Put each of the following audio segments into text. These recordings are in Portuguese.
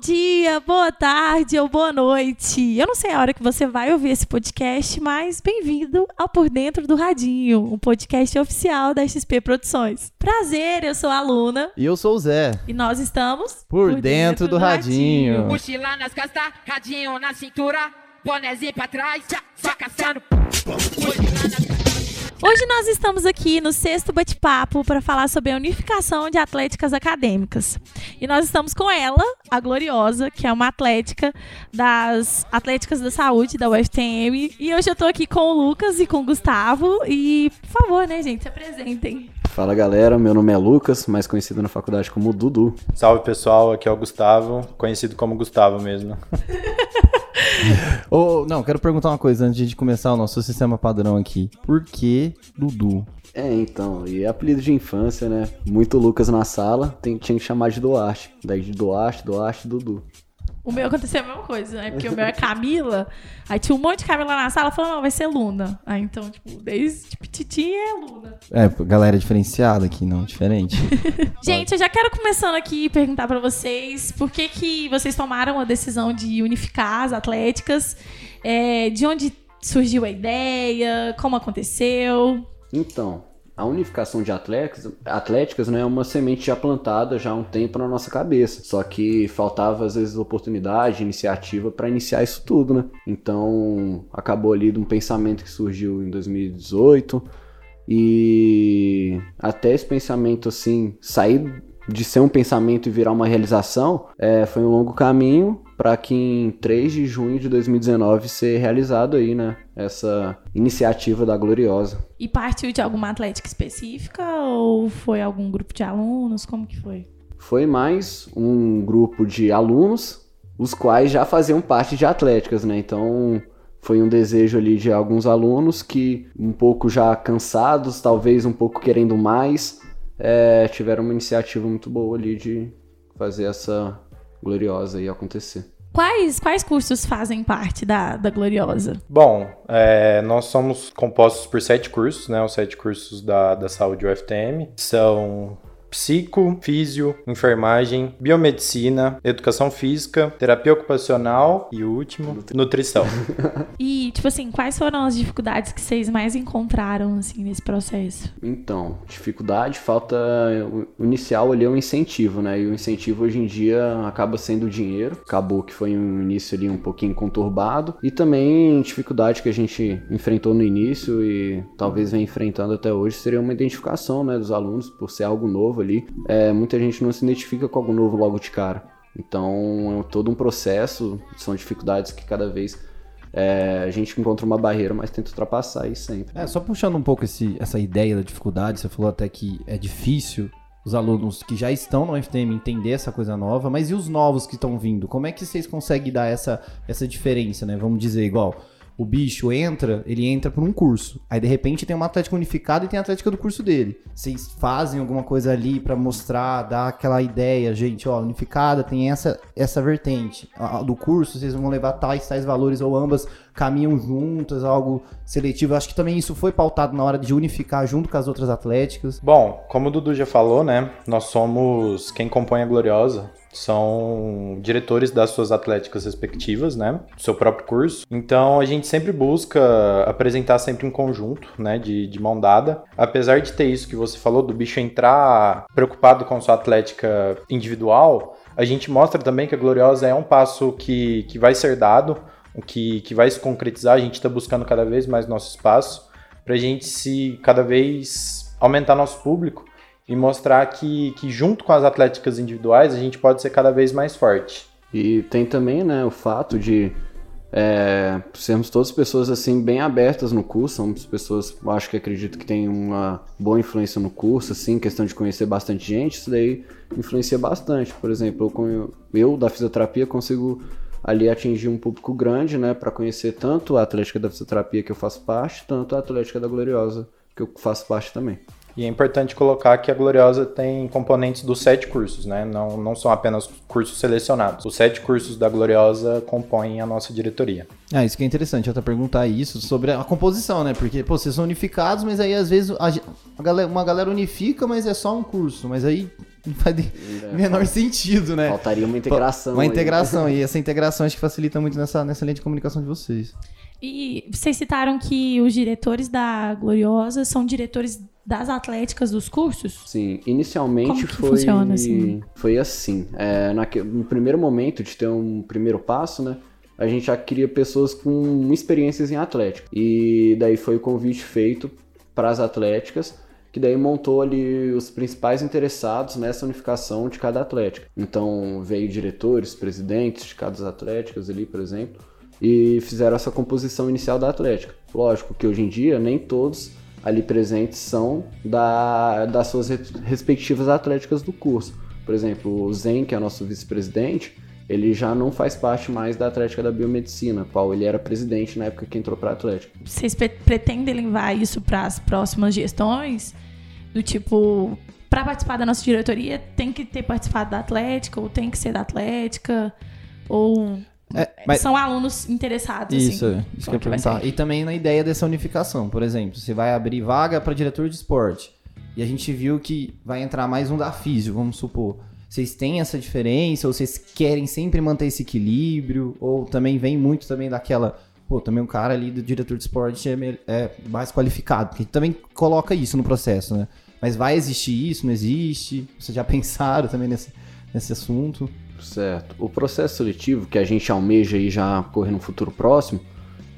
dia, boa tarde ou boa noite. Eu não sei a hora que você vai ouvir esse podcast, mas bem-vindo ao Por Dentro do Radinho, um podcast oficial da XP Produções. Prazer, eu sou a Luna. E eu sou o Zé. E nós estamos por, por dentro, dentro, do, do radinho. radinho. Mochila nas costas, radinho na cintura, bonezinho pra trás, só caçando. Mochila nas Hoje nós estamos aqui no sexto bate-papo para falar sobre a unificação de atléticas acadêmicas. E nós estamos com ela, a Gloriosa, que é uma atlética das Atléticas da Saúde da UFTM. E hoje eu estou aqui com o Lucas e com o Gustavo. E, por favor, né, gente, se apresentem. Fala galera, meu nome é Lucas, mais conhecido na faculdade como Dudu. Salve pessoal, aqui é o Gustavo, conhecido como Gustavo mesmo. oh, não, quero perguntar uma coisa antes de começar o nosso sistema padrão aqui. Por que Dudu? É, então, e é apelido de infância, né? Muito Lucas na sala, tem, tinha que chamar de Duarte. Daí de Duarte, Duarte, Dudu. O meu aconteceu a mesma coisa, né? Porque o meu é Camila. Aí tinha um monte de Camila na sala falando, não, vai ser Luna. Aí então, tipo, desde tipo, Titi é Luna. É, galera diferenciada aqui, não, diferente. Gente, eu já quero começando aqui perguntar para vocês por que, que vocês tomaram a decisão de unificar as atléticas, é, de onde surgiu a ideia, como aconteceu. Então, a unificação de atléticas, atléticas né, é uma semente já plantada já há um tempo na nossa cabeça. Só que faltava, às vezes, oportunidade, iniciativa para iniciar isso tudo, né? Então, acabou ali de um pensamento que surgiu em 2018. E até esse pensamento, assim, sair de ser um pensamento e virar uma realização, é, foi um longo caminho para que em 3 de junho de 2019 ser realizado aí, né, essa iniciativa da Gloriosa. E partiu de alguma atlética específica ou foi algum grupo de alunos? Como que foi? Foi mais um grupo de alunos, os quais já faziam parte de atléticas, né? Então, foi um desejo ali de alguns alunos que um pouco já cansados, talvez um pouco querendo mais, é, tiveram uma iniciativa muito boa ali de fazer essa gloriosa aí acontecer. Quais, quais cursos fazem parte da, da Gloriosa? Bom, é, nós somos compostos por sete cursos, né? Os sete cursos da, da saúde UFTM. São psico, físio, enfermagem, biomedicina, educação física, terapia ocupacional e o último, nutrição. e, tipo assim, quais foram as dificuldades que vocês mais encontraram, assim, nesse processo? Então, dificuldade, falta o inicial ali é um incentivo, né? E o incentivo hoje em dia acaba sendo o dinheiro. Acabou que foi um início ali um pouquinho conturbado. E também dificuldade que a gente enfrentou no início e talvez vem enfrentando até hoje seria uma identificação, né, dos alunos por ser algo novo novo ali, é, muita gente não se identifica com algo novo logo de cara. Então é todo um processo, são dificuldades que cada vez é, a gente encontra uma barreira, mas tenta ultrapassar aí sempre. É, só puxando um pouco esse, essa ideia da dificuldade, você falou até que é difícil os alunos que já estão no FTM entender essa coisa nova, mas e os novos que estão vindo? Como é que vocês conseguem dar essa, essa diferença, né? Vamos dizer, igual, o bicho entra, ele entra por um curso. Aí de repente tem uma atlética unificada e tem a atlética do curso dele. Vocês fazem alguma coisa ali para mostrar, dar aquela ideia, gente, ó, unificada tem essa essa vertente. A, do curso vocês vão levar tais tais valores ou ambas caminham juntas, algo seletivo. acho que também isso foi pautado na hora de unificar junto com as outras atléticas. Bom, como o Dudu já falou, né? Nós somos quem compõe a Gloriosa são diretores das suas atléticas respectivas, né? Do seu próprio curso. Então a gente sempre busca apresentar sempre em conjunto, né? De, de mão dada. Apesar de ter isso que você falou, do bicho entrar preocupado com sua atlética individual, a gente mostra também que a Gloriosa é um passo que, que vai ser dado, que, que vai se concretizar. A gente está buscando cada vez mais nosso espaço para a gente se cada vez aumentar nosso público e mostrar que, que junto com as atléticas individuais a gente pode ser cada vez mais forte. E tem também né, o fato de é, sermos todas pessoas assim bem abertas no curso, somos pessoas, acho que acredito que tem uma boa influência no curso, assim, questão de conhecer bastante gente, isso daí influencia bastante. Por exemplo, eu, eu da fisioterapia consigo ali atingir um público grande, né, para conhecer tanto a Atlética da Fisioterapia que eu faço parte, tanto a Atlética da Gloriosa que eu faço parte também. E é importante colocar que a Gloriosa tem componentes dos sete cursos, né? Não, não são apenas cursos selecionados. Os sete cursos da Gloriosa compõem a nossa diretoria. Ah, isso que é interessante, eu até perguntar isso sobre a composição, né? Porque, pô, vocês são unificados, mas aí às vezes a, a galera, uma galera unifica, mas é só um curso. Mas aí não faz É, menor sentido, né? Faltaria uma integração. Uma aí. integração, e essa integração acho que facilita muito nessa, nessa linha de comunicação de vocês. E vocês citaram que os diretores da Gloriosa são diretores das atléticas dos cursos? Sim, inicialmente Como que foi funciona, assim? foi assim. É, naque- no primeiro momento de ter um primeiro passo, né? A gente já queria pessoas com experiências em atlética. E daí foi o convite feito para as atléticas, que daí montou ali os principais interessados nessa unificação de cada atlética. Então veio diretores, presidentes de cada atléticas ali, por exemplo, e fizeram essa composição inicial da atlética. Lógico que hoje em dia nem todos ali presentes são da, das suas re- respectivas atléticas do curso. Por exemplo, o Zen, que é nosso vice-presidente, ele já não faz parte mais da Atlética da Biomedicina, qual ele era presidente na época que entrou para a Atlética. Vocês pre- pretendem levar isso para as próximas gestões? Do tipo, para participar da nossa diretoria, tem que ter participado da Atlética, ou tem que ser da Atlética, ou É, mas- são alunos interessados, Isso, assim. isso que eu ia perguntar. E também na ideia dessa unificação. Por exemplo, você vai abrir vaga para diretor de esporte. E a gente viu que vai entrar mais um da físio, vamos supor. Vocês têm essa diferença? Ou vocês querem sempre manter esse equilíbrio? Ou também vem muito também daquela. Pô, também um cara ali do diretor de esporte é, é mais qualificado. Porque também coloca isso no processo, né? Mas vai existir isso? Não existe? Vocês já pensaram também nesse, nesse assunto? Certo. O processo seletivo que a gente almeja aí já correr no futuro próximo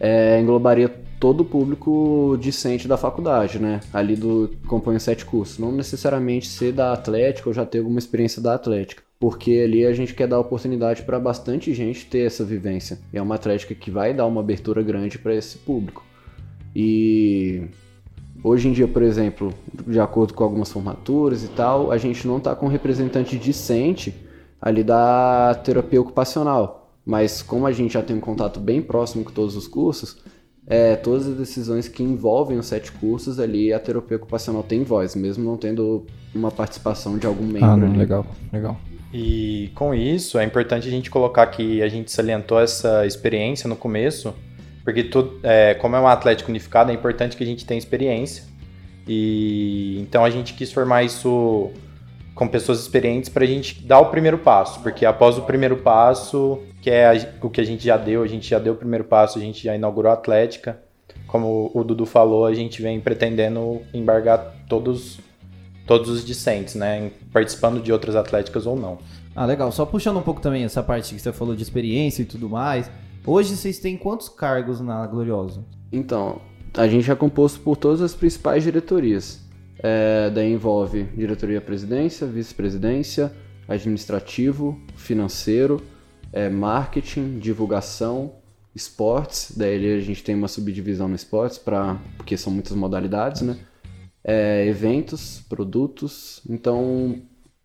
é, englobaria todo o público discente da faculdade, né? Ali do compõe sete cursos. Não necessariamente ser da Atlética ou já ter alguma experiência da Atlética. Porque ali a gente quer dar oportunidade para bastante gente ter essa vivência. É uma Atlética que vai dar uma abertura grande para esse público. E Hoje em dia, por exemplo, de acordo com algumas formaturas e tal, a gente não está com representante discente ali da terapia ocupacional. Mas como a gente já tem um contato bem próximo com todos os cursos, é, todas as decisões que envolvem os sete cursos ali, a terapia ocupacional tem voz, mesmo não tendo uma participação de algum membro ali. Ah, legal, legal. E com isso, é importante a gente colocar que a gente salientou essa experiência no começo, porque tudo, é, como é um Atlético unificado, é importante que a gente tenha experiência. E então a gente quis formar isso com pessoas experientes para a gente dar o primeiro passo, porque após o primeiro passo, que é a- o que a gente já deu, a gente já deu o primeiro passo, a gente já inaugurou a Atlética. Como o Dudu falou, a gente vem pretendendo embargar todos todos os discentes, né, participando de outras atléticas ou não. Ah, legal. Só puxando um pouco também essa parte que você falou de experiência e tudo mais. Hoje vocês têm quantos cargos na Gloriosa? Então, a gente é composto por todas as principais diretorias. É, daí envolve diretoria presidência, vice-presidência, administrativo, financeiro, é, marketing, divulgação, esportes. Daí a gente tem uma subdivisão no esportes, pra, porque são muitas modalidades, né? É, eventos, produtos. Então,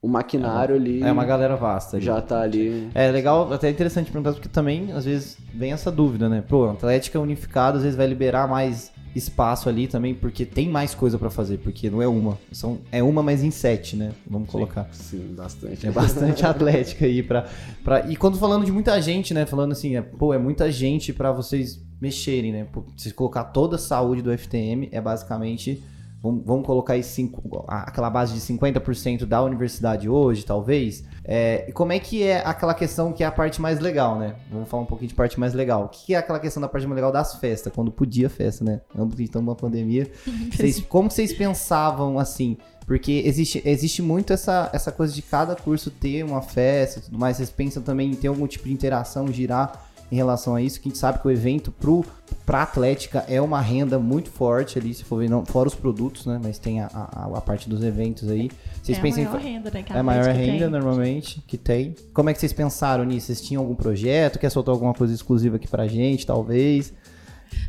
o maquinário ali É uma galera vasta. ali. já tá ali. É legal, até interessante perguntar, porque também, às vezes, vem essa dúvida, né? Pô, Atlética unificada, às vezes, vai liberar mais espaço ali também, porque tem mais coisa pra fazer, porque não é uma. São, é uma, mas em sete, né? Vamos colocar. Sim, bastante. É bastante atlética aí pra, pra. E quando falando de muita gente, né? Falando assim, é, pô, é muita gente pra vocês mexerem, né? Se colocar toda a saúde do FTM, é basicamente. Vamos, vamos colocar aí cinco, aquela base de 50% da universidade hoje, talvez. É, e como é que é aquela questão que é a parte mais legal, né? Vamos falar um pouquinho de parte mais legal. O que é aquela questão da parte mais legal das festas? Quando podia festa, né? De então uma pandemia. Vocês- como vocês pensavam assim? Porque existe, existe muito essa, essa coisa de cada curso ter uma festa e tudo mais. Vocês pensam também em ter algum tipo de interação, girar em relação a isso? Que a gente sabe que o evento pro, pra Atlética é uma renda muito forte ali, se for ver, não, fora os produtos, né? Mas tem a, a, a parte dos eventos aí. Vocês é pensam a em maior fa- renda, né? que é a maior renda, tem. normalmente, que tem. Como é que vocês pensaram nisso? Vocês tinham algum projeto? Quer soltar alguma coisa exclusiva aqui pra gente, talvez?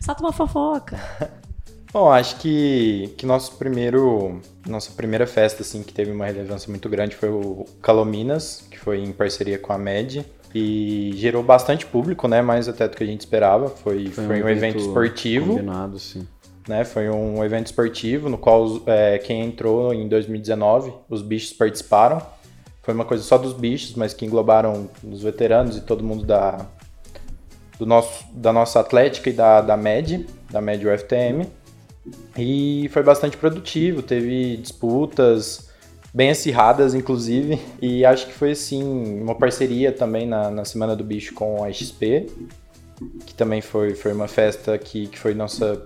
Solta uma fofoca. Bom, acho que, que nosso primeiro, nossa primeira festa assim que teve uma relevância muito grande foi o Calominas, que foi em parceria com a MED e gerou bastante público, né? Mais até do que a gente esperava. Foi, foi, um, evento, esportivo, Combinado, sim. né? Foi um evento esportivo no qual é, quem entrou em 2019, os bichos participaram. Foi uma coisa só dos bichos, mas que englobaram os veteranos e todo mundo da, do nosso, da nossa Atlética e da, da MED, da MED UFTM. E foi bastante produtivo, teve disputas bem acirradas, inclusive. E acho que foi, assim, uma parceria também na, na Semana do Bicho com a XP, que também foi, foi uma festa que, que foi nossa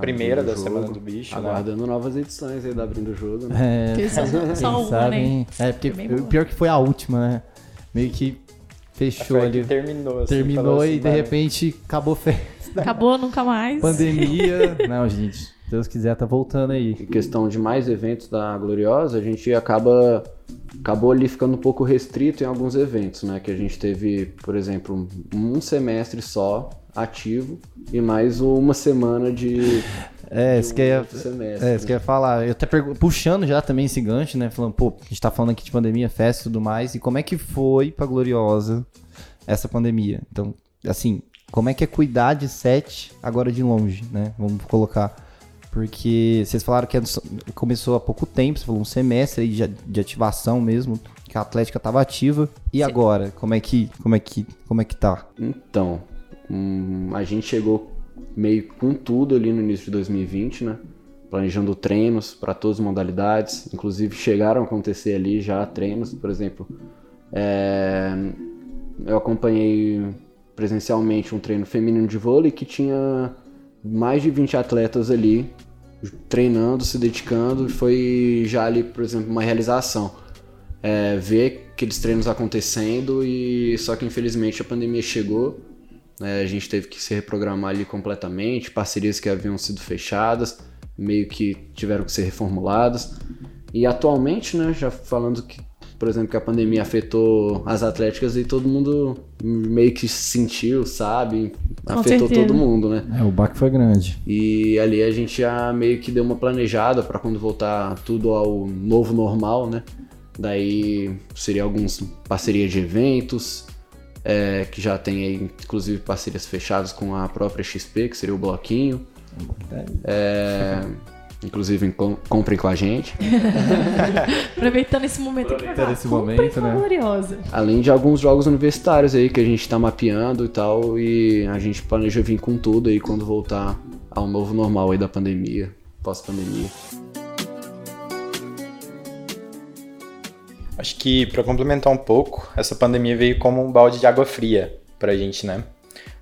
primeira da Semana do Bicho, né? Aguardando novas edições aí da Abrindo o Jogo, né? É, Que só, só quem uma, sabe, né? É, porque o pior que foi a última, né? Meio que fechou Foi a que ali. terminou, assim, Terminou e assim, de "Vai, repente acabou a festa. Acabou nunca mais. Pandemia. Não, gente. Deus quiser, tá voltando aí. Em questão de mais eventos da Gloriosa, a gente acaba acabou ali ficando um pouco restrito em alguns eventos, né? Que a gente teve, por exemplo, um semestre só ativo e mais uma semana de, É, isso que ia, semestre. é, isso que eu ia falar. Eu até puxando já também esse gancho, né? Falando, pô, a gente tá falando aqui de pandemia, festa e tudo mais. E como é que foi pra Gloriosa essa pandemia? Então, assim, como é que é cuidar de sete agora de longe, né? Vamos colocar. Porque vocês falaram que é começou há pouco tempo, você falou um semestre aí de, de ativação mesmo, que a Atlética tava ativa. E agora, como é que, como é que, como é que tá? Então, hum, a gente chegou meio com tudo ali no início de 2020, né? Planejando treinos para todas as modalidades, inclusive chegaram a acontecer ali já treinos, por exemplo. é, eu acompanhei presencialmente um treino feminino de vôlei que tinha mais de 20 atletas ali treinando, se dedicando, foi já ali, por exemplo, uma realização. É, ver aqueles treinos acontecendo e só que infelizmente a pandemia chegou, né, a gente teve que se reprogramar ali completamente, parcerias que haviam sido fechadas meio que tiveram que ser reformuladas. E atualmente, né, já falando que por exemplo que a pandemia afetou as atléticas e todo mundo meio que sentiu, sabe, Com afetou certeza. todo mundo, né? É, o baque foi grande. E ali a gente já meio que deu uma planejada para quando voltar tudo ao novo normal, né? Daí seria alguns parceria de eventos, é, que já tem aí, inclusive parcerias fechadas com a própria XP, que seria o bloquinho. É, inclusive com- comprem com a gente. Aproveitando esse momento aqui. Aproveitando esse comprem momento, né? Gloriosa. Além de alguns jogos universitários aí que a gente tá mapeando e tal, e a gente planeja vir com tudo aí quando voltar ao novo normal aí da pandemia, pós-pandemia. Acho que para complementar um pouco, essa pandemia veio como um balde de água fria pra gente, né?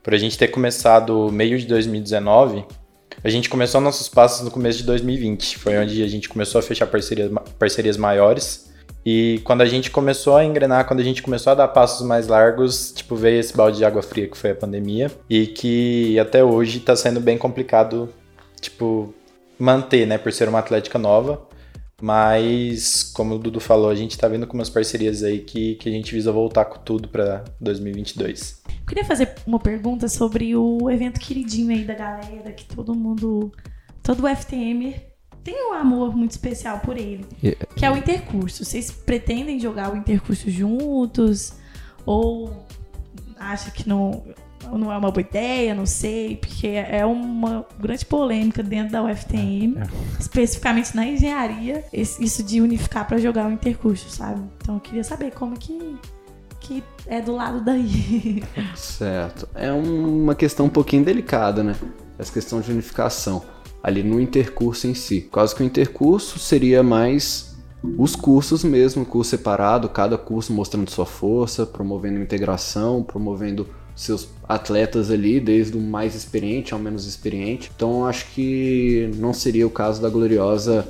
Por a gente ter começado meio de 2019, a gente começou nossos passos no começo de 2020. Foi onde a gente começou a fechar parcerias, parcerias maiores. E quando a gente começou a engrenar, quando a gente começou a dar passos mais largos, tipo, veio esse balde de água fria que foi a pandemia. E que até hoje tá sendo bem complicado, tipo, manter, né? Por ser uma atlética nova. Mas, como o Dudu falou, a gente tá vendo com umas parcerias aí que, que a gente visa voltar com tudo pra 2022. Eu queria fazer uma pergunta sobre o evento queridinho aí da galera, que todo mundo, todo o FTM tem um amor muito especial por ele, E- que é o intercurso. Vocês pretendem jogar o intercurso juntos? Ou acha que não, não é uma boa ideia? Não sei, porque é uma grande polêmica dentro da UFTM, especificamente na engenharia, isso de unificar para jogar o intercurso, sabe? Então eu queria saber como que, que é do lado daí. Certo. É um- uma questão um pouquinho delicada, né? Essa questão de unificação. Ali no intercurso em si. Quase que o intercurso seria mais os cursos mesmo, curso separado, cada curso mostrando sua força, promovendo integração, promovendo seus atletas ali, desde o mais experiente ao menos experiente. Então acho que não seria o caso da Gloriosa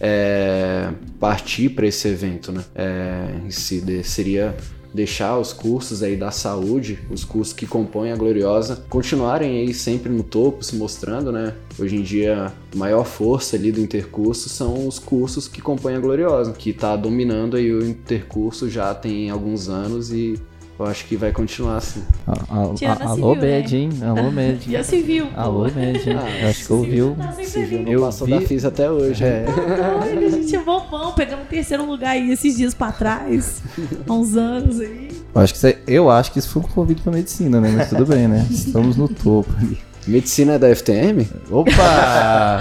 é, partir para esse evento, né? É, de- seria deixar os cursos aí da saúde, os cursos que compõem a Gloriosa, continuarem aí sempre no topo, se mostrando, né? Hoje em dia, a maior força ali do intercurso são os cursos que compõem a Gloriosa, que tá dominando aí o intercurso já tem alguns anos e eu acho que vai continuar assim. A- a- a- alô, viu, né? Med, hein? Alô, Med. Já se viu. Alô, Med. Ah, Eu acho que ouviu. Se viu, não Eu passou vi- da FIS até hoje. É. Doido, gente é bobão, pegamos terceiro lugar aí esses dias pra trás, há uns anos aí. Eu acho que isso, é- eu acho que isso foi um convite pra medicina, né? Mas tudo bem, né? Estamos no topo ali. Medicina é da FTM? Opa!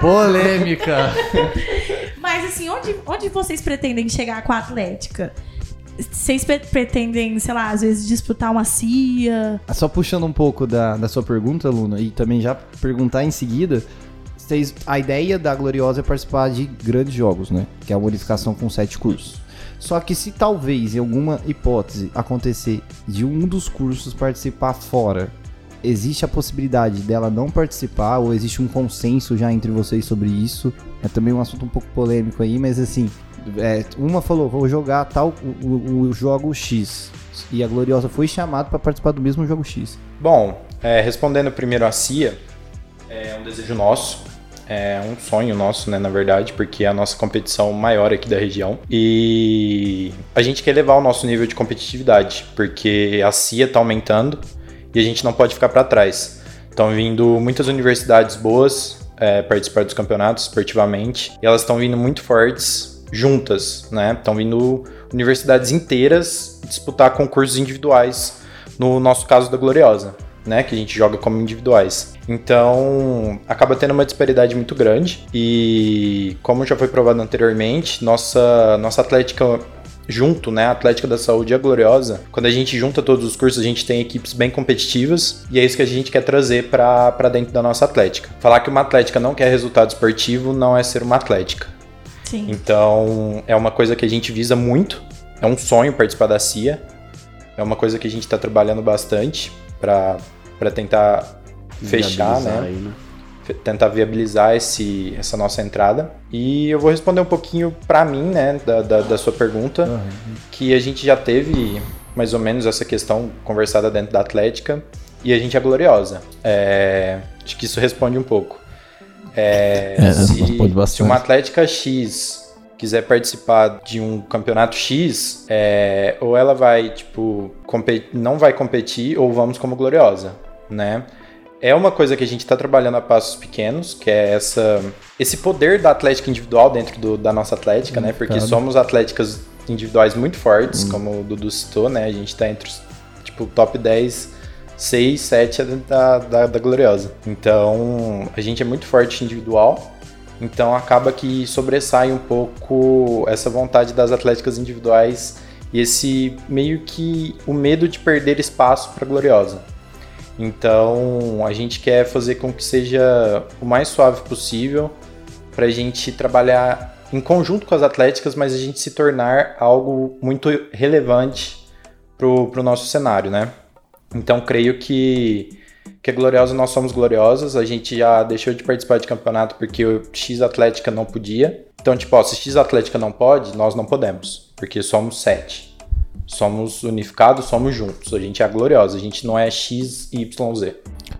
Polêmica! Mas assim, onde, onde vocês pretendem chegar com a Atlética? Vocês pre- pretendem, sei lá, às vezes disputar uma CIA? Só puxando um pouco da, da sua pergunta, Luna, e também já perguntar em seguida vocês, a ideia da Gloriosa é participar de grandes jogos, né? Que é a unificação com sete cursos. Só que se talvez, em alguma hipótese, acontecer de um dos cursos participar fora, existe a possibilidade dela não participar ou existe um consenso já entre vocês sobre isso? É também um assunto um pouco polêmico aí, mas assim, é, uma falou, vou jogar tal o, o- o jogo X. E a Gloriosa foi chamada para participar do mesmo jogo X. Bom, é, respondendo primeiro a CIA, é um desejo nosso, é um sonho nosso, né, na verdade, porque é a nossa competição maior aqui da região. E a gente quer levar o nosso nível de competitividade, porque a CIA está aumentando e a gente não pode ficar para trás. Estão vindo muitas universidades boas é, participar dos campeonatos esportivamente e elas estão vindo muito fortes juntas, né? Estão vindo universidades inteiras disputar concursos individuais, no nosso caso da Gloriosa, né? Que a gente joga como individuais. Então, acaba tendo uma disparidade muito grande e, como já foi provado anteriormente, nossa, nossa atlética junto, né, a Atlética da Saúde e a Gloriosa, quando a gente junta todos os cursos, a gente tem equipes bem competitivas e é isso que a gente quer trazer para dentro da nossa Atlética. Falar que uma Atlética não quer resultado esportivo não é ser uma Atlética. Sim. Então, é uma coisa que a gente visa muito, é um sonho participar da CIA, é uma coisa que a gente está trabalhando bastante para tentar fechar, né? aí, né? tentar viabilizar esse, essa nossa entrada. E eu vou responder um pouquinho para mim, né, da, da, da sua pergunta, que a gente já teve mais ou menos essa questão conversada dentro da Atlética e a gente é gloriosa. É, acho que isso responde um pouco. É, É, se, se uma Atlética X quiser participar de um campeonato X, é, ou ela vai, tipo, não vai competir, ou vamos como gloriosa, né? É uma coisa que a gente está trabalhando a passos pequenos, que é essa, esse poder da atlética individual dentro do- da nossa atlética, né? Porque Claro. somos atléticas individuais muito fortes, como o Dudu citou, né? A gente está entre os tipo, top 10, 6, 7 é da, da, da Gloriosa. Então, a gente é muito forte individual, então acaba que sobressai um pouco essa vontade das atléticas individuais e esse meio que o medo de perder espaço para Gloriosa. Então a gente quer fazer com que seja o mais suave possível para a gente trabalhar em conjunto com as atléticas, mas a gente se tornar algo muito relevante para o nosso cenário, né? Então creio que que é gloriosa nós somos gloriosas. A gente já deixou de participar de campeonato porque o X Atlética não podia. Então, tipo, ó, se X Atlética não pode, nós não podemos, porque somos sete. Somos unificados, somos juntos. A gente é gloriosa, a gente não é X, Y, Z.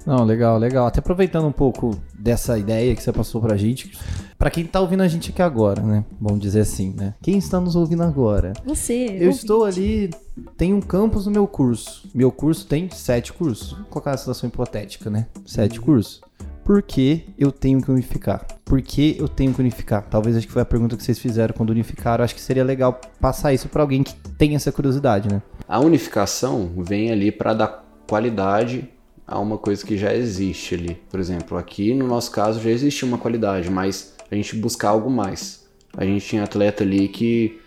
Não, legal, legal. Até aproveitando um pouco dessa ideia que você passou pra gente, pra quem tá ouvindo a gente aqui agora, né? Vamos dizer assim, né? Quem está nos ouvindo agora? Você. Eu estou ali, tem um campus no meu curso. Meu curso tem sete cursos. Vou colocar a situação hipotética, né? Sete cursos. Por que eu tenho que unificar? Por que eu tenho que unificar? Talvez acho que foi a pergunta que vocês fizeram quando unificaram. Acho que seria legal passar isso pra alguém que tem essa curiosidade, né? A unificação vem ali para dar qualidade a uma coisa que já existe ali. Por exemplo, aqui no nosso caso já existia uma qualidade, mas a gente buscar algo mais. A gente tinha atleta ali que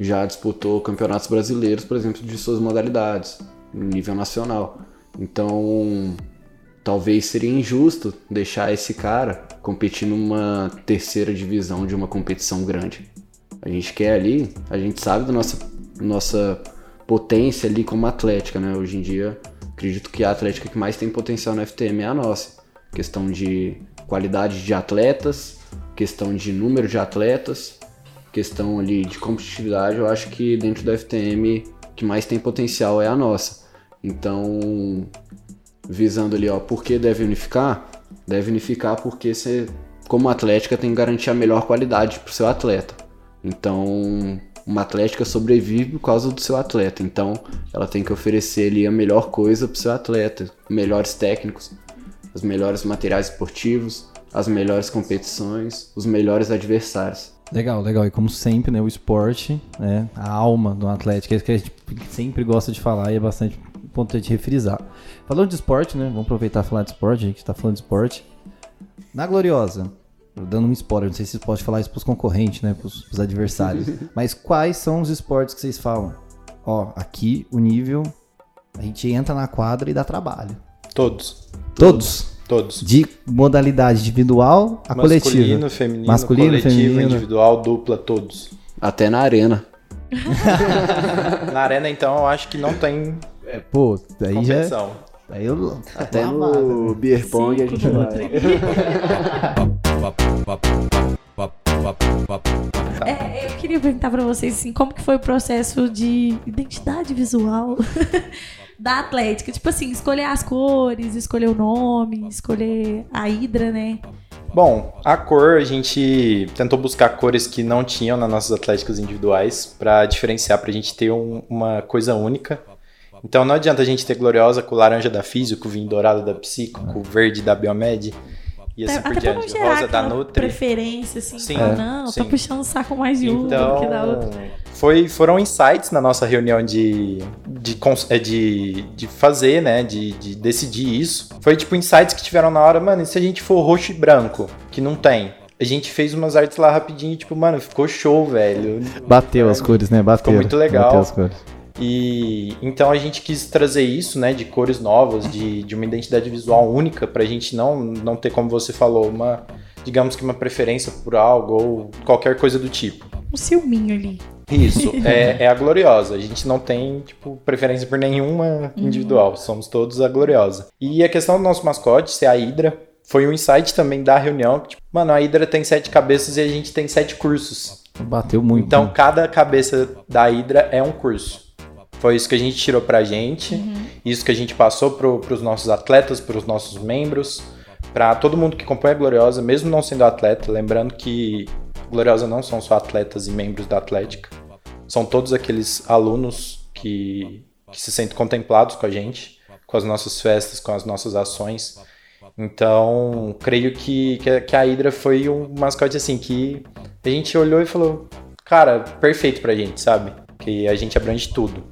já disputou campeonatos brasileiros, por exemplo, de suas modalidades, nível nacional. Então, talvez seria injusto deixar esse cara competir numa terceira divisão de uma competição grande. A gente quer ali, a gente sabe da nossa, nossa potência ali como atlética, né? Hoje em dia, acredito que a atlética que mais tem potencial no FTM é a nossa. Questão de qualidade de atletas, questão de número de atletas, questão ali de competitividade, eu acho que dentro do FTM que mais tem potencial é a nossa. Então, visando ali, ó, por que deve unificar? Deve unificar porque você, como atlética, tem que garantir a melhor qualidade para o seu atleta. Então, uma atlética sobrevive por causa do seu atleta. Então, ela tem que oferecer ali a melhor coisa para o seu atleta, melhores técnicos, os melhores materiais esportivos, as melhores competições, os melhores adversários. Legal, legal. E como sempre, né, o esporte, né, a alma do Atlético, é isso que a gente sempre gosta de falar e é bastante importante refrisar. Falando de esporte, né, vamos aproveitar e falar de esporte, a gente tá falando de esporte. Na Gloriosa, dando um spoiler, não sei se você pode falar isso pros concorrentes, né, pros, pros adversários, mas quais são os esportes que vocês falam? Ó, aqui o nível, a gente entra na quadra e dá trabalho. Todos. Todos? Todos. De modalidade individual a Masculino, coletiva. feminino, Masculino, coletivo, feminino. individual, dupla, todos. Até na arena. Na arena, então, eu acho que não tem Pô, aí já. competição. Aí eu. Até Lavada. no beer pong a gente vai. É, eu queria perguntar pra vocês assim, como que foi o processo de identidade visual da Atlética? Tipo assim, escolher as cores, escolher o nome, escolher a Hidra, né? Bom, a cor, a gente tentou buscar cores que não tinham nas nossas atléticas individuais pra diferenciar, pra gente ter um- uma coisa única. Então não adianta a gente ter gloriosa com laranja da Físio, com vinho dourado da Psico, com verde da Biomed e assim Até, por até diante. gerar Rosa da Nutri. preferência, assim, Sim, é, não, sim. tô puxando o saco mais de um Então, do que da outra. foi, foram insights na nossa reunião de, de, é, de, de fazer, né? De, de decidir isso. Foi tipo insights que tiveram na hora, mano, e se a gente for roxo e branco, que não tem? A gente fez umas artes lá rapidinho, tipo, mano, ficou show, velho. Bateu as cores, né? Bateu. muito legal. Bateu as cores. E então a gente quis trazer isso, né, de cores novas, de, de uma identidade visual única, pra gente não, não ter, como você falou, uma, digamos que uma preferência por algo ou qualquer coisa do tipo. Um ciúminho ali. Isso, é, é a gloriosa. A gente não tem, tipo, preferência por nenhuma individual. Somos todos a gloriosa. E a questão do nosso mascote ser a Hydra foi um insight também da reunião. que, Tipo, mano, a Hydra tem sete cabeças e a gente tem sete cursos. Bateu muito. Então, né? cada cabeça da Hydra é um curso. Foi isso que a gente tirou pra gente, isso que a gente passou pro, pros nossos atletas, pros nossos membros, pra todo mundo que acompanha a Gloriosa, mesmo não sendo atleta, lembrando que Gloriosa não são só atletas e membros da Atlética, são todos aqueles alunos que, que se sentem contemplados com a gente, com as nossas festas, com as nossas ações. Então, creio que, que a Hydra foi um mascote assim que a gente olhou e falou, cara, perfeito pra gente, sabe? Que a gente abrange tudo.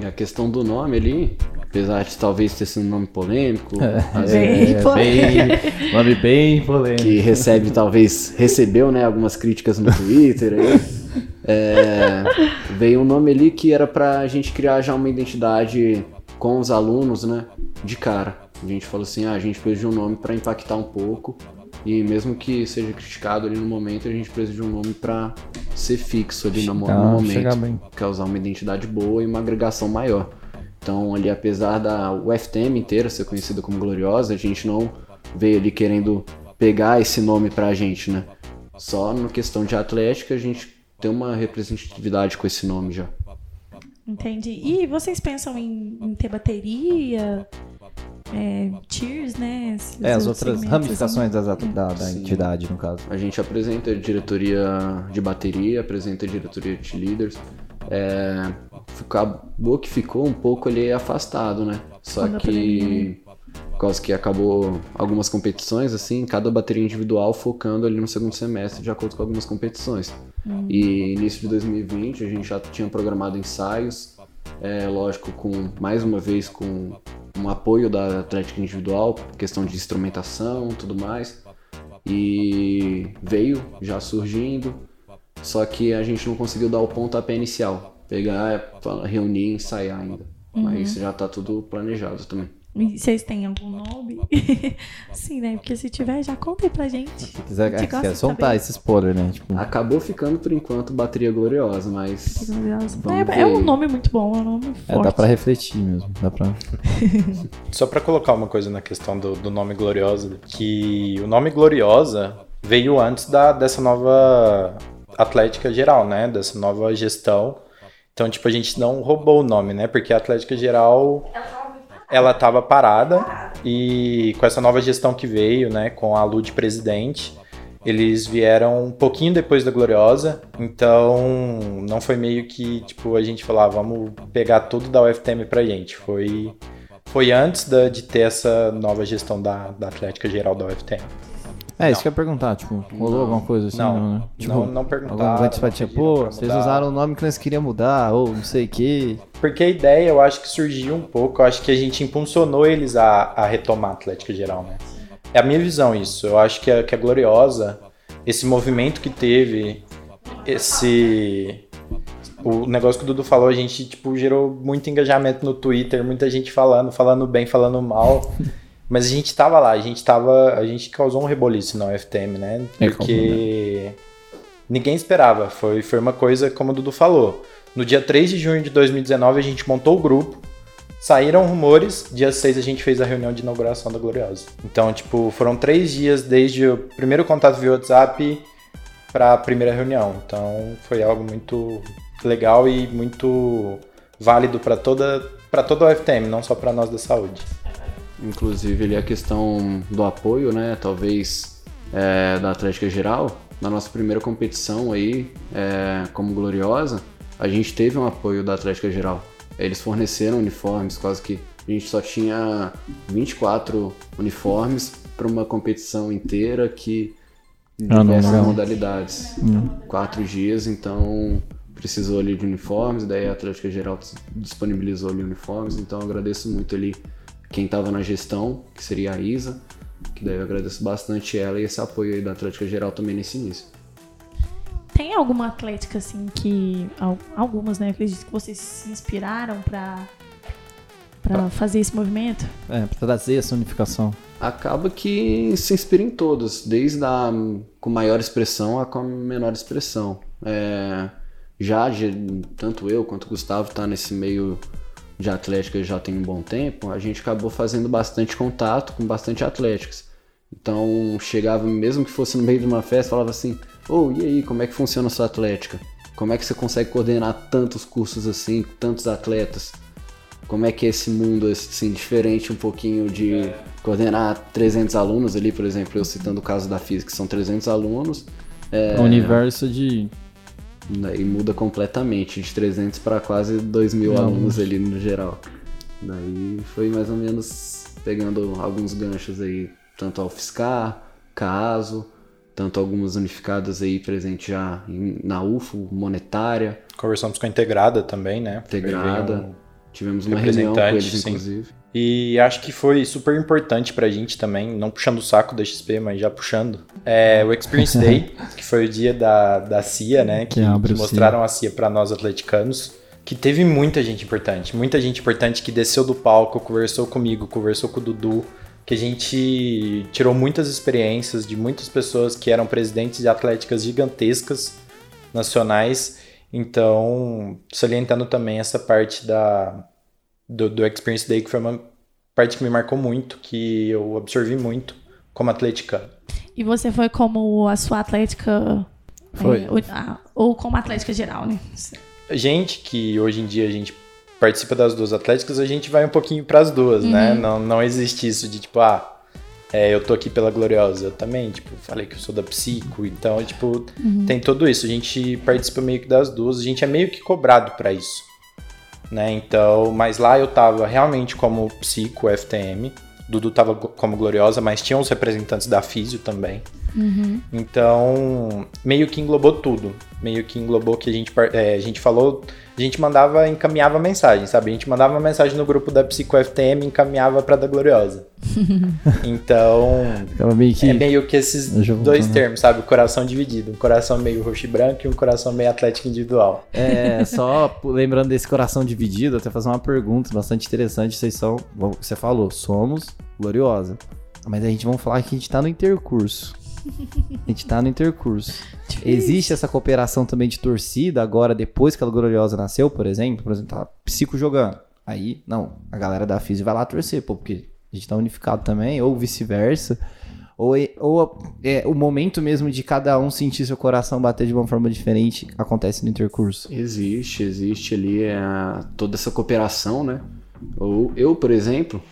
E a questão do nome ali, apesar de talvez ter sido um nome polêmico, às Bem vezes, bem, nome bem polêmico. que recebe, talvez, recebeu, né, algumas críticas no Twitter aí. É, veio um nome ali que era pra gente criar já uma identidade com os alunos, né, de cara. A gente falou assim, ah, a gente de um nome pra impactar um pouco e mesmo que seja criticado ali no momento, a gente precisa de um nome pra ser fixo ali no, mo- no Tá, momento chegar bem. causar uma identidade boa e uma agregação maior. Então, ali, apesar da UFTM inteira ser conhecida como Gloriosa, a gente não veio ali querendo pegar esse nome pra gente, né? Só na questão de atlética, a gente tem uma representatividade com esse nome já. Entendi. E vocês pensam em, em ter bateria, é, cheers, né? Esses É, as outras segmentos, ramificações das at- da, da entidade, no caso. A gente apresenta a diretoria de bateria, apresenta a diretoria de leaders. É, acabou que ficou um pouco ali afastado, né? Só Quando que por causa que acabou algumas competições, assim, cada bateria individual focando ali no segundo semestre de acordo com algumas competições. E início de 2020 a gente já tinha programado ensaios, é, lógico, com mais uma vez com um apoio da Atlética Individual, questão de instrumentação tudo mais. E veio já surgindo, só que a gente não conseguiu dar o pontapé inicial. Pegar, reunir e ensaiar ainda. Mas já tá tudo planejado também. E vocês têm algum nome? Sim, né? Porque se tiver, já conta aí pra gente. Se quiser, A gente é, quer soltar esse spoiler, né? Tipo, Acabou ficando por enquanto Bateria Gloriosa, mas Vamos É, é um nome muito bom, é um nome é, forte. dá pra refletir mesmo. Dá pra... Só pra colocar uma coisa na questão do, do nome Gloriosa, que o nome Gloriosa veio antes da, dessa nova Atlética Geral, né? Dessa nova gestão. Então, tipo, a gente não roubou o nome, né? Porque a Atlética Geral, ela tava parada e com essa nova gestão que veio, né? Com a Lu de presidente, eles vieram um pouquinho depois da Gloriosa, então não foi meio que, tipo, a gente falar, vamos pegar tudo da UFTM pra gente. Foi foi antes da- de ter essa nova gestão da, da Atlética Geral da UFTM. É, isso que eu ia perguntar, tipo, rolou Não. alguma coisa assim? Não, Não, né? Tipo, não, não perguntaram. coisa não tipo, pô, vocês usaram o nome que nós queríamos mudar, ou não sei o que. Porque a ideia, eu acho que surgiu um pouco, eu acho que a gente impulsionou eles a, a retomar a Atlética Geral, né? É a minha visão isso. Eu acho que a, que a Gloriosa, esse movimento que teve, esse... O negócio que o Dudu falou, a gente, tipo, gerou muito engajamento no Twitter, muita gente falando, falando bem, falando mal. Mas a gente tava lá, a gente tava. A gente causou um reboliço na UFTM, né? É, Porque ninguém esperava. Foi, foi uma coisa, como o Dudu falou. No dia 3 de junho de 2019, a gente montou o grupo. Saíram rumores, dia 6 a gente fez a reunião de inauguração da Gloriosa. Então, tipo, foram três dias desde o primeiro contato via WhatsApp para a primeira reunião. Então, foi algo muito legal e muito válido para toda para toda a UFTM, não só para nós da saúde. Inclusive ali a questão do apoio, né? Talvez é, da Atlética Geral. Na nossa primeira competição aí, é, como Gloriosa, a gente teve um apoio da Atlética Geral. Eles forneceram uniformes, quase que a gente só tinha 24 uniformes para uma competição inteira que Ah, não, diversas não. modalidades. Quatro dias, então precisou ali de uniformes, daí a Atlética Geral disponibilizou ali uniformes, então agradeço muito ali quem estava na gestão, que seria a Isa, que daí eu agradeço bastante ela e esse apoio aí da Atlética Geral também nesse início. Tem alguma atlética, assim, que. al- Algumas, né? Acredito que vocês se inspiraram pra, pra fazer esse movimento? É, pra trazer essa unificação. Acaba que se inspira em todas, desde a com maior expressão a com menor expressão. É, já tanto eu quanto o Gustavo tá nesse meio de atlética já tem um bom tempo, a gente acabou fazendo bastante contato com bastante atléticas. Então chegava, mesmo que fosse no meio de uma festa, falava assim: Ô, e aí, como é que funciona a sua atlética? Como é que você consegue coordenar tantos cursos assim, tantos atletas? Como é que é esse mundo assim, diferente um pouquinho de coordenar 300 alunos ali, por exemplo, eu citando o caso da física, que são 300 alunos, é, O universo de. Daí muda completamente, de 300 para quase 2 mil alunos ali no geral. Daí foi mais ou menos pegando alguns ganchos aí, tanto ao Fiscar, Caso, tanto algumas unificadas aí presentes já na UFO, monetária, Conversamos com a Integrada também, né? integrada. Um- Tivemos uma reunião com representante, eles, sim. inclusive. E acho que foi super importante pra gente também, não puxando o saco da XP, mas já puxando. É o Experience Day, que foi o dia da, da CIA, né? Que, Que que mostraram a CIA pra nós atleticanos. Que teve muita gente importante, muita gente importante que desceu do palco, conversou comigo, conversou com o Dudu, que a gente tirou muitas experiências de muitas pessoas que eram presidentes de atléticas gigantescas nacionais. Então, salientando também essa parte da, do, do Experience Day, que foi uma parte que me marcou muito, que eu absorvi muito como atleticano. E você foi como a sua atlética. Foi. é, ou, ou como atlética geral, né? Gente que hoje em dia a gente participa das duas atléticas, a gente vai um pouquinho para as duas, né? Não, não existe isso de tipo, ah, é, eu tô aqui pela Gloriosa. Eu também, tipo, falei que eu sou da Psico, então, tipo, tem tudo isso. A gente participa meio que das duas, a gente é meio que cobrado para isso. Né? Então, mas lá eu tava realmente como Psico, FTM. Dudu tava como Gloriosa, mas tinha os representantes da Físio também. Então, meio que englobou tudo. Meio que englobou que a gente, é, a gente falou, a gente mandava, encaminhava mensagem, sabe? A gente mandava uma mensagem no grupo da Psico FTM e encaminhava pra da Gloriosa. então, meio que. é meio que esses dois termos, sabe? O coração dividido. Um coração meio roxo e branco e um coração meio atlético individual. É, só lembrando desse coração dividido, até fazer uma pergunta bastante interessante. Vocês são, você falou, somos gloriosa. Mas a gente vamos falar que a gente tá no intercurso. A gente tá no intercurso. Existe essa cooperação também de torcida agora, depois que a Gloriosa nasceu, por exemplo? Por exemplo, tá psico jogando. Aí, não, a galera da Físio vai lá torcer, pô, porque a gente tá unificado também, ou vice-versa. Ou, ou é, o momento mesmo de cada um sentir seu coração bater de uma forma diferente acontece no intercurso. Existe, existe ali é, toda essa cooperação, né? Ou eu, por exemplo,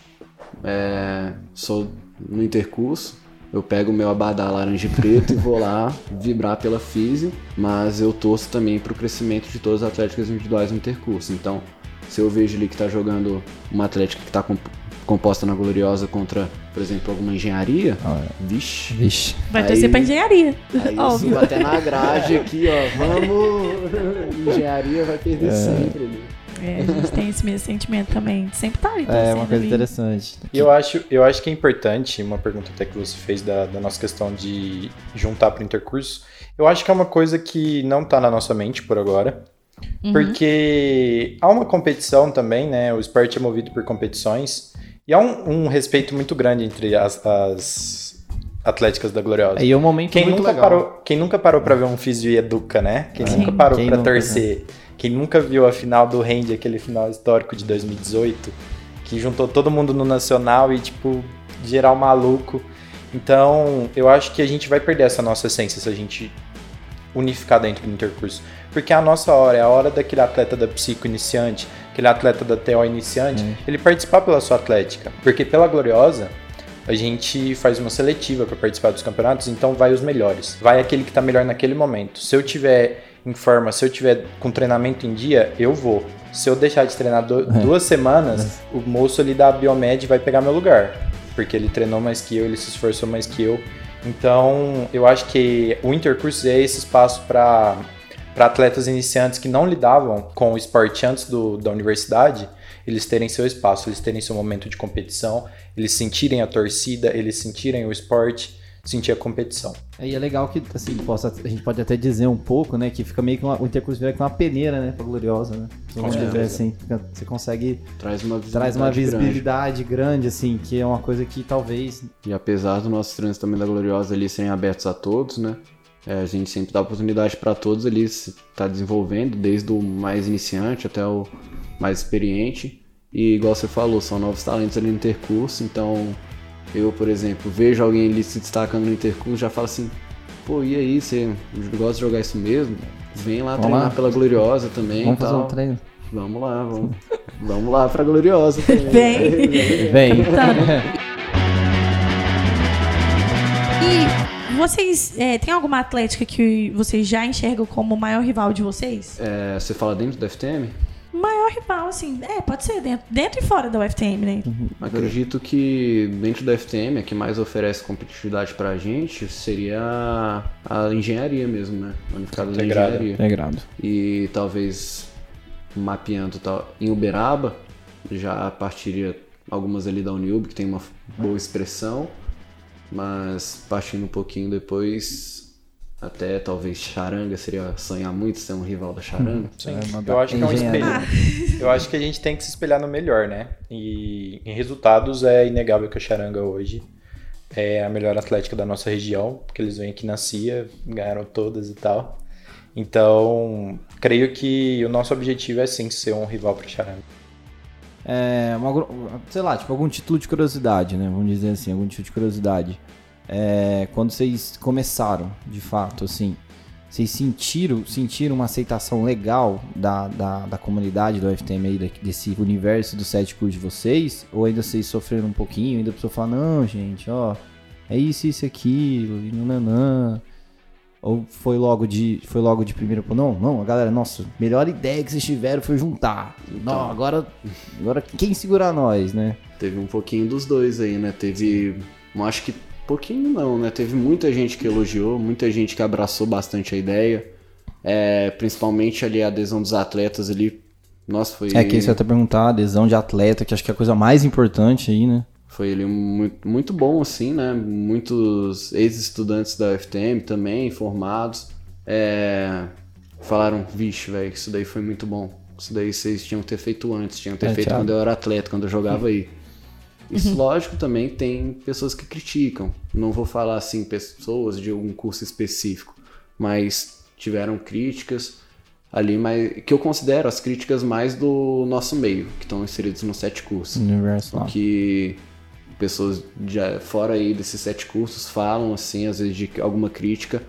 é, sou no intercurso, eu pego o meu abadá laranja e preto e vou lá vibrar pela física, mas eu torço também para o crescimento de todas as atléticas individuais no intercurso. Então, se eu vejo ali que está jogando uma atlética que está composta na Gloriosa contra, por exemplo, alguma engenharia, Ah, vixe, Vixe. Vai Aí- torcer pra engenharia. Aí Óbvio. até na grade aqui, ó. Vamos! Engenharia vai perder sempre ali. É, a gente tem esse mesmo sentimento também. Sempre tá ali. É uma coisa ali. interessante. E eu acho, eu acho que é importante, uma pergunta até que você fez da, da nossa questão de juntar para o intercurso, eu acho que é uma coisa que não tá na nossa mente por agora. Uhum. Porque há uma competição também, né? O esporte é movido por competições. E há um, um respeito muito grande entre as, as atléticas da Gloriosa. Aí é um momento Quem muito nunca, legal. parou, quem nunca parou pra ver um Físio e Educa, né? Quem Sim. nunca parou pra nunca, torcer. Quem nunca viu a final do Rende, aquele final histórico de 2018, que juntou todo mundo no Nacional e, tipo, geral maluco. Então, eu acho que a gente vai perder essa nossa essência se a gente unificar dentro do intercurso. Porque a nossa hora é a hora daquele atleta da psico iniciante, aquele atleta da TO iniciante, ele participar pela sua atlética. Porque pela Gloriosa, a gente faz uma seletiva para participar dos campeonatos, então vai os melhores. Vai aquele que tá melhor naquele momento. Se eu tiver em forma, se eu tiver com treinamento em dia, eu vou. Se eu deixar de treinar du- duas semanas, o moço ali da Biomed vai pegar meu lugar. Porque ele treinou mais que eu, ele se esforçou mais que eu. Então, eu acho que o intercurso é esse espaço para para atletas iniciantes que não lidavam com o esporte antes do, da universidade, eles terem seu espaço, eles terem seu momento de competição, eles sentirem a torcida, eles sentirem o esporte, sentir a competição. Aí é legal que, assim, possa, a gente pode até dizer um pouco, né, que fica meio que uma, o intercurso vira que uma peneira, né, pra Gloriosa, né? Vamos certeza. dizer assim, fica- você consegue, Traz uma visibilidade, traz uma grande. visibilidade grande. assim, que é uma coisa que talvez... E apesar dos nossos treinos também da Gloriosa ali serem abertos a todos, né? é, a gente sempre dá oportunidade para todos ali se tá desenvolvendo, desde o mais iniciante até o mais experiente. E igual você falou, são novos talentos ali no intercurso, então eu, por exemplo, vejo alguém ali se destacando no intercurso, já falo assim, pô, e aí, você gosta de jogar isso mesmo? Vem lá Vamos treinar lá. pela Gloriosa também. Vamos fazer um treino? Vamos lá, vamos, vamos lá pra Gloriosa também. Vem. Vem. E vocês é, tem alguma atlética que vocês já enxergam como o maior rival de vocês? É, você fala dentro do FTM? Maior rival, assim, é, pode ser dentro, dentro e fora da UFTM, né? Acredito que dentro da FTM, a que mais oferece competitividade pra gente seria a, a engenharia mesmo, né? A Unificada da. Engenharia. Integrado. E talvez mapeando tal, em Uberaba, já partiria algumas ali da Uniub, que tem uma boa expressão, mas partindo um pouquinho depois, até talvez Charanga seria sonhar muito ser um rival da Charanga. Sim, É eu acho que é um espelho. Eu acho que a gente tem que se espelhar no melhor, né? E em resultados é inegável que a Charanga hoje é a melhor atlética da nossa região, porque eles vêm aqui na CIA, ganharam todas e tal. Então, creio que o nosso objetivo é sim ser um rival para Charanga. É, uma sei lá, tipo, algum título de curiosidade, né? Vamos dizer assim, algum título de curiosidade. É, quando vocês começaram, de fato, assim, vocês sentiram, sentiram uma aceitação legal da, da, da comunidade do FTM desse universo do cursos de vocês? Ou ainda vocês sofreram um pouquinho, ainda a pessoa fala, não, gente, ó, é isso, isso, aquilo, e nananã. Ou foi logo de foi logo de primeira, não, não, a galera, nossa, melhor ideia que vocês tiveram foi juntar. Não, agora agora quem segurar nós, né? Teve um pouquinho dos dois aí, né? Teve, eu acho que pouquinho não, né? Teve muita gente que elogiou, muita gente que abraçou bastante a ideia. É, principalmente ali a adesão dos atletas ali. Nossa, foi É que ia até perguntar, a adesão de atleta, que acho que é a coisa mais importante aí, né? Foi ele muito, muito bom, assim, né? Muitos ex-estudantes da UFTM também, formados, é, falaram, vixe, velho, isso daí foi muito bom. Isso daí vocês tinham que ter feito antes, tinham que ter É, feito Thiago. quando eu era atleta, quando eu jogava aí. Isso, lógico, também tem pessoas que criticam. Não vou falar, assim, pessoas de algum curso específico, mas tiveram críticas ali, mas que eu considero as críticas mais do nosso meio, que estão inseridos no sete cursos Universo lá. que pessoas de fora aí desses sete cursos falam assim, às vezes de alguma crítica,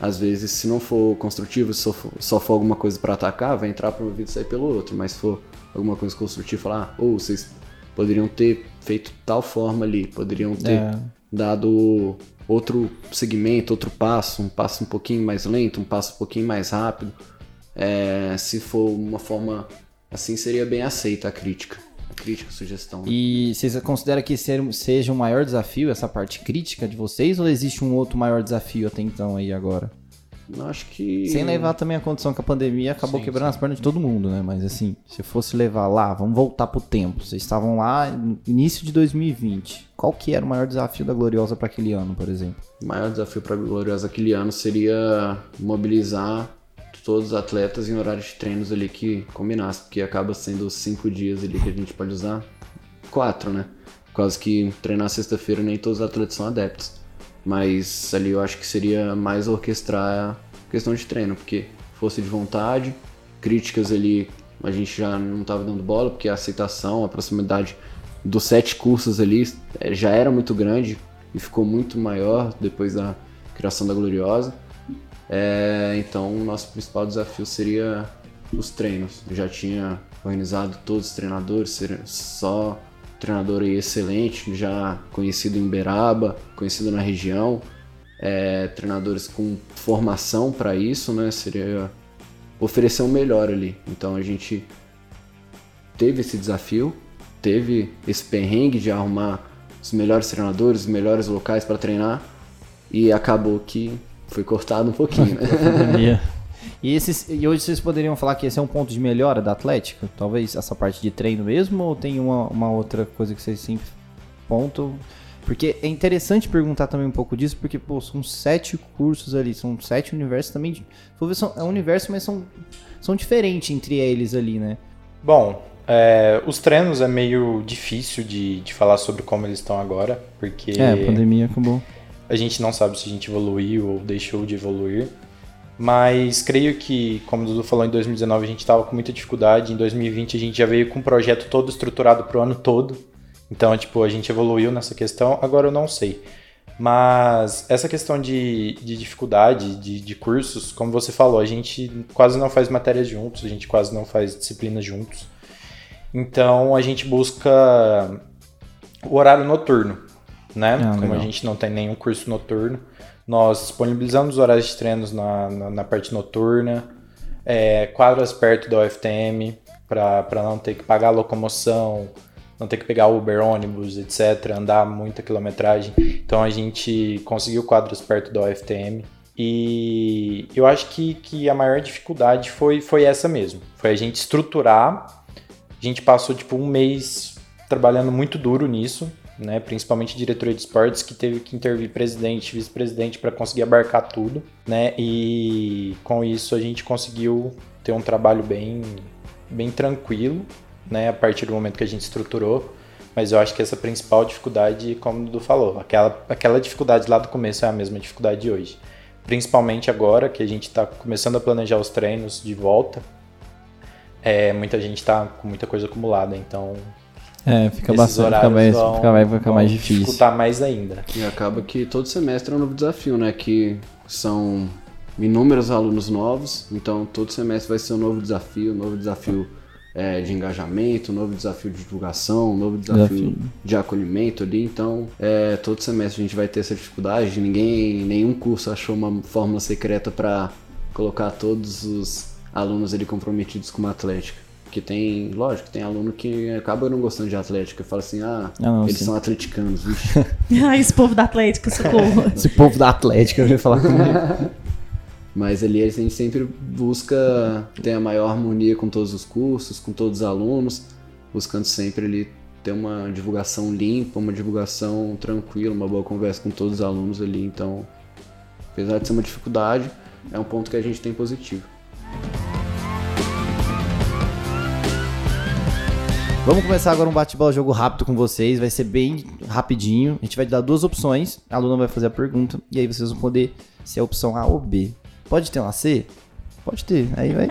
às vezes se não for construtivo, se só for, só for alguma coisa para atacar, vai entrar por um ouvido e sair pelo outro, mas se for alguma coisa construtiva, falar, ou vocês poderiam ter feito tal forma ali, poderiam ter É. dado outro segmento, outro passo, um passo um pouquinho mais lento, um passo um pouquinho mais rápido. É, se for uma forma assim, seria bem aceita a crítica. A crítica, a sugestão. né? E vocês consideram que seja um maior desafio essa parte crítica de vocês ou existe um outro maior desafio até então aí agora? Acho que. Sem levar também a condição que a pandemia acabou Sim, quebrando as pernas de todo mundo, né? Mas assim, se fosse levar lá, vamos voltar pro tempo. Vocês estavam lá no início de 2020. Qual que era o maior desafio da Gloriosa para aquele ano, por exemplo? O maior desafio para a Gloriosa aquele ano seria mobilizar todos os atletas em horários de treinos ali que combinassem, porque acaba sendo cinco dias ali que a gente pode usar. Quatro, né? Quase que treinar sexta-feira nem todos os atletas são adeptos. Mas ali eu acho que seria mais orquestrar a questão de treino, porque força de vontade, críticas ali a gente já não estava dando bola, porque a aceitação, a proximidade dos sete cursos ali eh, já era muito grande e ficou muito maior depois da criação da Gloriosa. É, então, o nosso principal desafio seria os treinos. Eu já tinha organizado todos os treinadores, só treinador excelente, já conhecido em Beraba, conhecido na região, é, treinadores com formação para isso, né? Seria oferecer o um melhor ali. Então a gente teve esse desafio, teve esse perrengue de arrumar os melhores treinadores, os melhores locais para treinar e acabou que foi cortado um pouquinho. Né? e, esses, e hoje vocês poderiam falar que esse é um ponto de melhora da Atlética? Talvez essa parte de treino mesmo ou tem uma, uma outra coisa que vocês sempre ponto? Porque é interessante perguntar também um pouco disso, porque, pô, são sete cursos ali, são sete universos também. Vou ver, são, é um universo, mas são, são diferentes entre eles ali, né? Bom, é, os treinos é meio difícil de, de falar sobre como eles estão agora, porque. É, a pandemia acabou. A gente não sabe se a gente evoluiu ou deixou de evoluir. Mas creio que, como o Dudu falou, em 2019 a gente estava com muita dificuldade. Em 2020 a gente já veio com um projeto todo estruturado para o ano todo. Então, tipo, a gente evoluiu nessa questão. Agora eu não sei. Mas essa questão de, de dificuldade de, de, cursos, como você falou, a gente quase não faz matérias juntos, a gente quase não faz disciplinas juntos. Então a gente busca o horário noturno, né? Ah, como a gente não tem nenhum curso noturno, nós disponibilizamos os horários de treinos na, na, na parte noturna, é, quadras perto da UFTM, para não ter que pagar locomoção, não ter que pegar Uber, ônibus, etc., andar muita quilometragem. Então a gente conseguiu quadros perto da UFTM. E eu acho que, que a maior dificuldade foi, foi essa mesmo. Foi a gente estruturar. A gente passou tipo um mês trabalhando muito duro nisso, né? Principalmente diretoria de esportes que teve que intervir presidente, vice-presidente para conseguir abarcar tudo, né? E com isso a gente conseguiu ter um trabalho bem bem tranquilo, né? A partir do momento que a gente estruturou. Mas eu acho que essa principal dificuldade, como o Dudu falou, aquela, aquela dificuldade lá do começo é a mesma dificuldade de hoje. Principalmente agora que a gente está começando a planejar os treinos de volta, é, muita gente está com muita coisa acumulada, então é, fica bastante, fica mais, vão, fica, vai ficar mais difícil. Dificultar mais ainda. E acaba que todo semestre é um novo desafio, né? Que são inúmeros alunos novos, então todo semestre vai ser um novo desafio, um novo desafio é, de engajamento, um novo desafio de divulgação, um novo desafio, desafio. de acolhimento ali. Então, é, todo semestre a gente vai ter essa dificuldade. Ninguém, nenhum curso achou uma fórmula secreta para colocar todos os alunos ali comprometidos com uma atlética. Porque tem, lógico, tem aluno que acaba não gostando de Atlética. Fala assim, ah, ah não, eles sim. são atleticanos, ah, esse povo da Atlética, socorro. esse povo da Atlética, eu ia falar comigo. Mas ali a gente sempre busca ter a maior harmonia com todos os cursos, com todos os alunos, buscando sempre ali ter uma divulgação limpa, uma divulgação tranquila, uma boa conversa com todos os alunos ali. Então, apesar de ser uma dificuldade, é um ponto que a gente tem positivo. Vamos começar agora um bate-bola jogo rápido com vocês, vai ser bem rapidinho. A gente vai dar duas opções, a aluna vai fazer a pergunta e aí vocês vão poder ser a opção A ou B. Pode ter uma C? Pode ter, aí vai.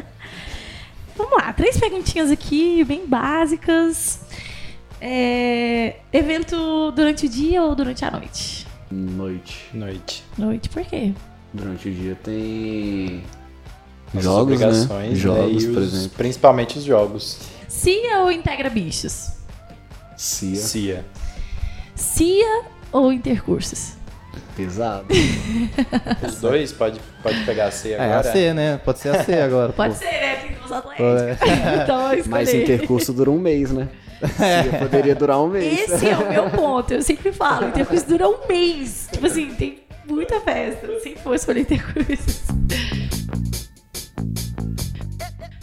Vamos lá, três perguntinhas aqui, bem básicas. É... Evento durante o dia ou durante a noite? Noite. Noite. Noite, por quê? Durante o dia tem jogos, né? né? Jogos, né? por exemplo. Principalmente os jogos. CIA ou Integra Bichos? CIA. CIA. CIA ou Intercursos? Pesado. Os dois? Pode, pode pegar a C agora? É a C, né? Pode ser a C agora. pode pô. ser, né? Tem. É. então, Mas intercurso dura um mês, né? É. poderia durar um mês. Esse é o meu ponto. Eu sempre falo, intercurso dura um mês. Tipo assim, tem muita festa. Se sempre for escolher intercursos.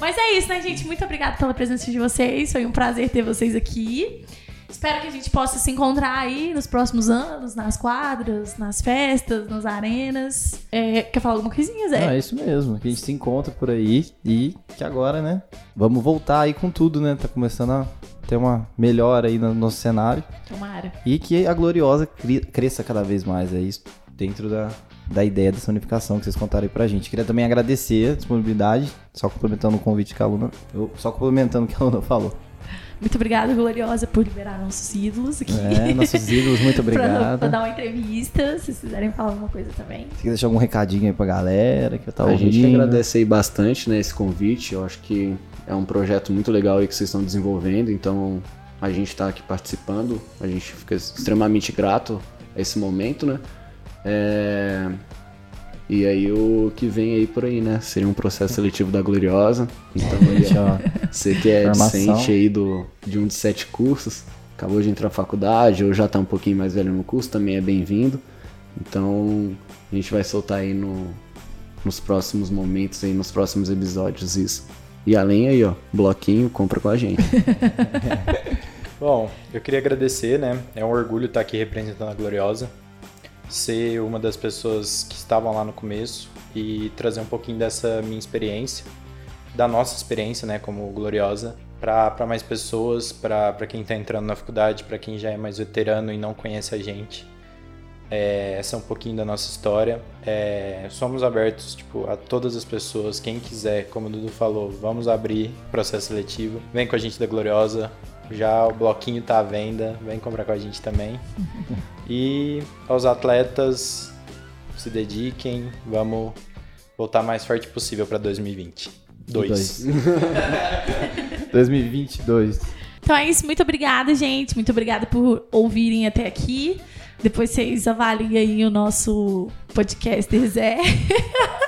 Mas é isso, né, gente? Muito obrigada pela presença de vocês. Foi um prazer ter vocês aqui. Espero que a gente possa se encontrar aí nos próximos anos, nas quadras, nas festas, nas arenas. É, quer falar alguma coisinha, Zé? Não, é isso mesmo. Que a gente se encontra por aí e que agora, né? Vamos voltar aí com tudo, né? Tá começando a ter uma melhora aí no nosso cenário Tomara. e que a Gloriosa cresça cada vez mais. É isso dentro da, da ideia dessa unificação que vocês contaram aí pra gente. Queria também agradecer a disponibilidade, só complementando o convite que a Luna, eu, só complementando o que a Luna falou. Muito obrigada, Gloriosa, por liberar nossos ídolos aqui. É, nossos ídolos, muito pra, pra obrigado. dar uma entrevista, se vocês quiserem falar alguma coisa também. Se quiser deixar algum recadinho aí pra galera que tá a ouvindo. gente agradece aí bastante, né, esse convite. Eu acho que é um projeto muito legal aí que vocês estão desenvolvendo, então a gente está aqui participando, a gente fica extremamente grato a esse momento, né? É, E aí o que vem aí por aí, né? Seria um processo seletivo da Gloriosa. Então aí, ó, você que é Formação. discente aí do, de um de sete cursos, acabou de entrar na faculdade ou já tá um pouquinho mais velho no curso, também é bem-vindo. Então a gente vai soltar aí no, nos próximos momentos aí, nos próximos episódios isso. E além aí, ó, bloquinho, compra com a gente. Bom, eu queria agradecer, né? É um orgulho estar aqui representando a Gloriosa, ser uma das pessoas que estavam lá no começo e trazer um pouquinho dessa minha experiência, da nossa experiência, né, como Gloriosa, para mais pessoas, para quem está entrando na faculdade, para quem já é mais veterano e não conhece a gente. É, essa é um pouquinho da nossa história. É, somos abertos tipo, a todas as pessoas. Quem quiser, como o Dudu falou, vamos abrir processo seletivo. Vem com a gente da Gloriosa. Já o bloquinho tá à venda. Vem comprar com a gente também. E aos atletas, se dediquem. Vamos voltar mais forte possível para 2020. Dois. 2022. Então é isso, muito obrigada, gente. Muito obrigada por ouvirem até aqui. Depois vocês avaliem aí o nosso podcast Zé.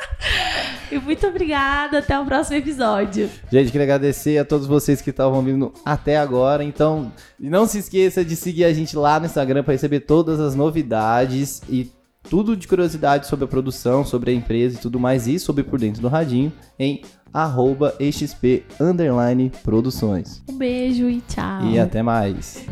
e muito obrigada, até o próximo episódio. Gente, queria agradecer a todos vocês que estavam ouvindo até agora. Então, não se esqueça de seguir a gente lá no Instagram para receber todas as novidades e tudo de curiosidade sobre a produção, sobre a empresa e tudo mais, e sobre por dentro do radinho em arroba XP underline produções. Um beijo e tchau. E até mais.